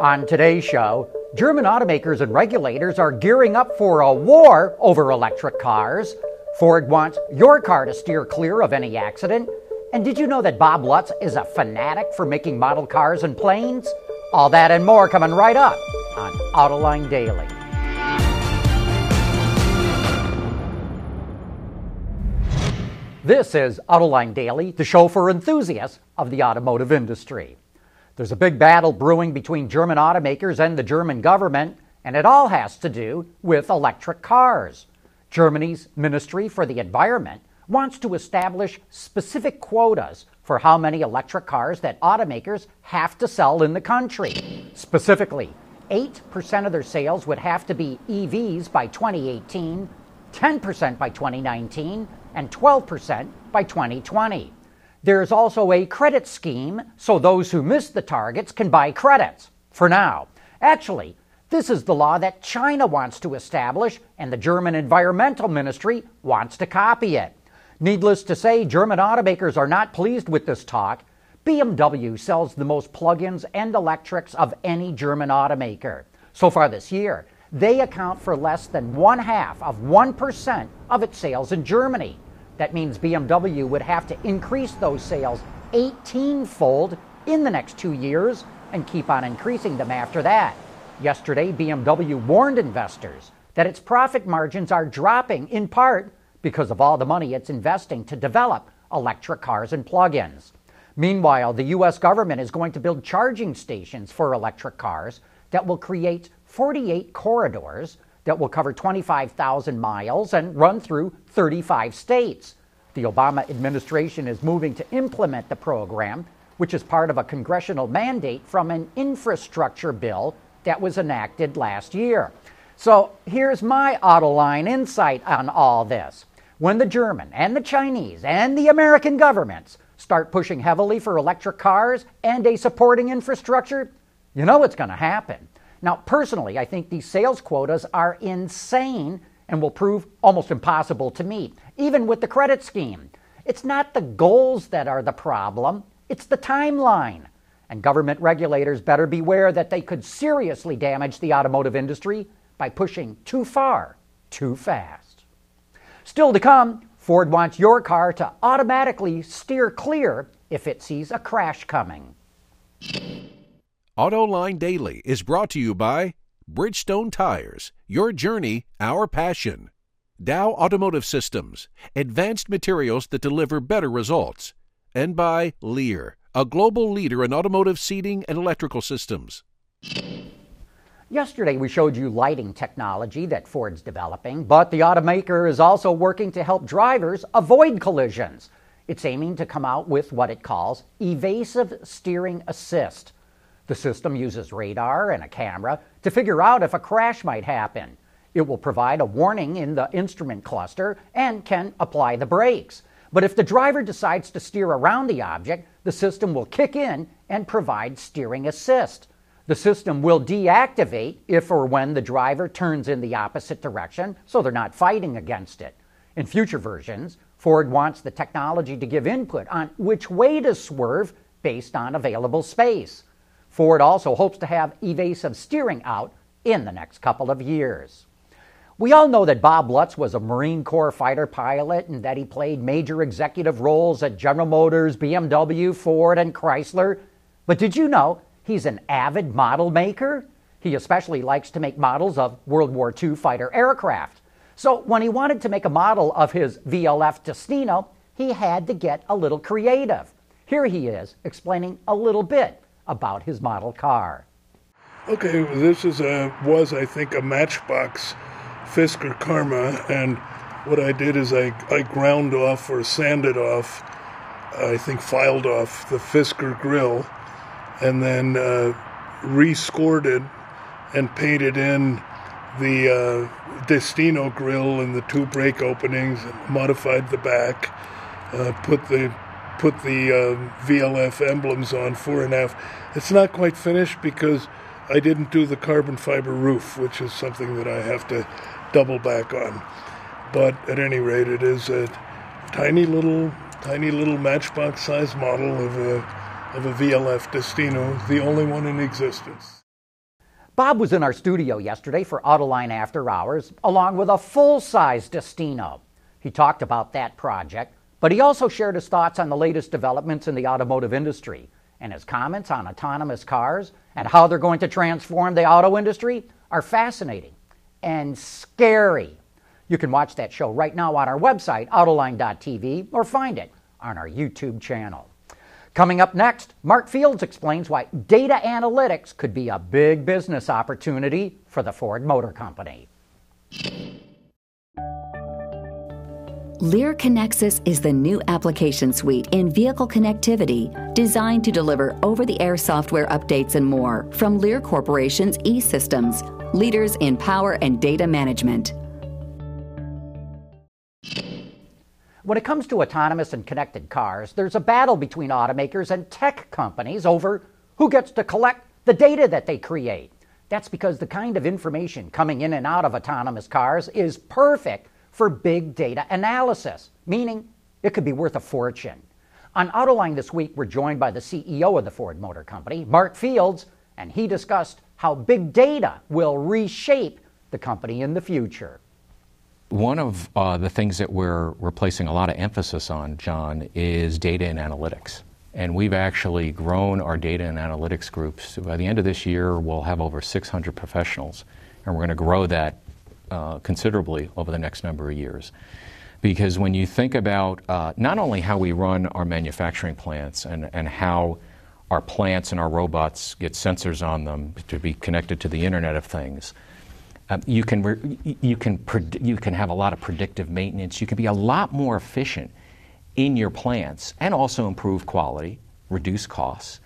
On today's show, German automakers and regulators are gearing up for a war over electric cars. Ford wants your car to steer clear of any accident. And did you know that Bob Lutz is a fanatic for making model cars and planes? All that and more coming right up on Autoline Daily. This is Autoline Daily, the show for enthusiasts of the automotive industry. There's a big battle brewing between German automakers and the German government, and it all has to do with electric cars. Germany's Ministry for the Environment wants to establish specific quotas for how many electric cars that automakers have to sell in the country. Specifically, 8% of their sales would have to be EVs by 2018, 10% by 2019, and 12% by 2020. There's also a credit scheme so those who miss the targets can buy credits. For now. Actually, this is the law that China wants to establish, and the German Environmental Ministry wants to copy it. Needless to say, German automakers are not pleased with this talk. BMW sells the most plug ins and electrics of any German automaker. So far this year, they account for less than one half of 1% of its sales in Germany. That means BMW would have to increase those sales 18 fold in the next two years and keep on increasing them after that. Yesterday, BMW warned investors that its profit margins are dropping in part because of all the money it's investing to develop electric cars and plug ins. Meanwhile, the U.S. government is going to build charging stations for electric cars that will create 48 corridors that will cover 25,000 miles and run through 35 states. The Obama administration is moving to implement the program, which is part of a congressional mandate from an infrastructure bill that was enacted last year. So here's my Autoline insight on all this. When the German and the Chinese and the American governments start pushing heavily for electric cars and a supporting infrastructure, you know what's going to happen. Now, personally, I think these sales quotas are insane and will prove almost impossible to meet, even with the credit scheme. It's not the goals that are the problem, it's the timeline. And government regulators better beware that they could seriously damage the automotive industry by pushing too far, too fast. Still to come, Ford wants your car to automatically steer clear if it sees a crash coming. AutoLine Daily is brought to you by Bridgestone Tires, your journey, our passion. Dow Automotive Systems, advanced materials that deliver better results. And by Lear, a global leader in automotive seating and electrical systems. Yesterday, we showed you lighting technology that Ford's developing, but the automaker is also working to help drivers avoid collisions. It's aiming to come out with what it calls evasive steering assist. The system uses radar and a camera to figure out if a crash might happen. It will provide a warning in the instrument cluster and can apply the brakes. But if the driver decides to steer around the object, the system will kick in and provide steering assist. The system will deactivate if or when the driver turns in the opposite direction, so they're not fighting against it. In future versions, Ford wants the technology to give input on which way to swerve based on available space. Ford also hopes to have evasive steering out in the next couple of years. We all know that Bob Lutz was a Marine Corps fighter pilot and that he played major executive roles at General Motors, BMW, Ford, and Chrysler. But did you know he's an avid model maker? He especially likes to make models of World War II fighter aircraft. So when he wanted to make a model of his VLF Destino, he had to get a little creative. Here he is explaining a little bit about his model car. Okay, this is a was I think a Matchbox Fisker Karma, and what I did is I I ground off or sanded off, I think filed off the Fisker grill, and then uh, rescored it and painted in the uh, Destino grill and the two brake openings, modified the back, uh, put the put the uh, VLF emblems on four and a half. It's not quite finished because I didn't do the carbon fiber roof, which is something that I have to double back on. But at any rate, it is a tiny little, tiny little matchbox size model of a of a VLF Destino, the only one in existence. Bob was in our studio yesterday for Autoline After Hours, along with a full size Destino. He talked about that project, but he also shared his thoughts on the latest developments in the automotive industry and his comments on autonomous cars and how they're going to transform the auto industry are fascinating and scary. You can watch that show right now on our website, Autoline.tv, or find it on our YouTube channel. Coming up next, Mark Fields explains why data analytics could be a big business opportunity for the Ford Motor Company. Lear Connexus is the new application suite in vehicle connectivity designed to deliver over the air software updates and more from Lear Corporation's e systems, leaders in power and data management. When it comes to autonomous and connected cars, there's a battle between automakers and tech companies over who gets to collect the data that they create. That's because the kind of information coming in and out of autonomous cars is perfect for big data analysis, meaning it could be worth a fortune. On Autoline this week, we're joined by the CEO of the Ford Motor Company, Mark Fields, and he discussed how big data will reshape the company in the future. One of uh, the things that we're, we're placing a lot of emphasis on, John, is data and analytics. And we've actually grown our data and analytics groups. By the end of this year, we'll have over 600 professionals, and we're going to grow that uh, considerably over the next number of years. Because when you think about uh, not only how we run our manufacturing plants and, and how our plants and our robots get sensors on them to be connected to the Internet of Things, um, you, can re- you, can pred- you can have a lot of predictive maintenance. You can be a lot more efficient in your plants and also improve quality, reduce costs.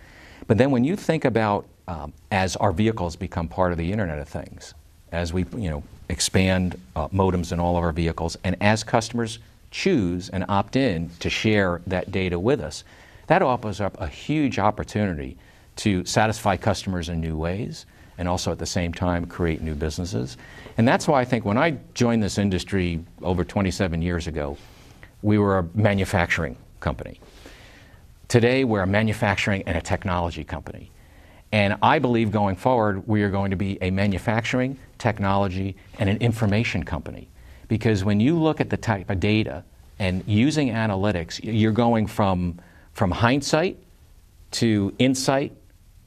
But then when you think about um, as our vehicles become part of the Internet of Things, as we you know expand uh, modems in all of our vehicles, and as customers choose and opt in to share that data with us, that opens up a huge opportunity to satisfy customers in new ways and also at the same time create new businesses. And that's why I think when I joined this industry over 27 years ago, we were a manufacturing company. Today, we're a manufacturing and a technology company. And I believe going forward, we are going to be a manufacturing, technology, and an information company. Because when you look at the type of data and using analytics, you're going from, from hindsight to insight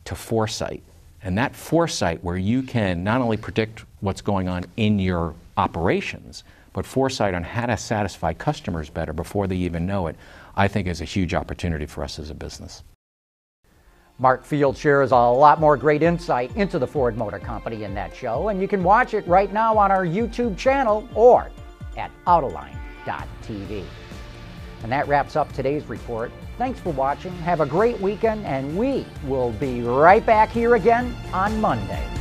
to foresight. And that foresight, where you can not only predict what's going on in your operations, but foresight on how to satisfy customers better before they even know it, I think is a huge opportunity for us as a business. Mark Field shares a lot more great insight into the Ford Motor Company in that show, and you can watch it right now on our YouTube channel or at Autoline.tv. And that wraps up today's report. Thanks for watching. Have a great weekend, and we will be right back here again on Monday.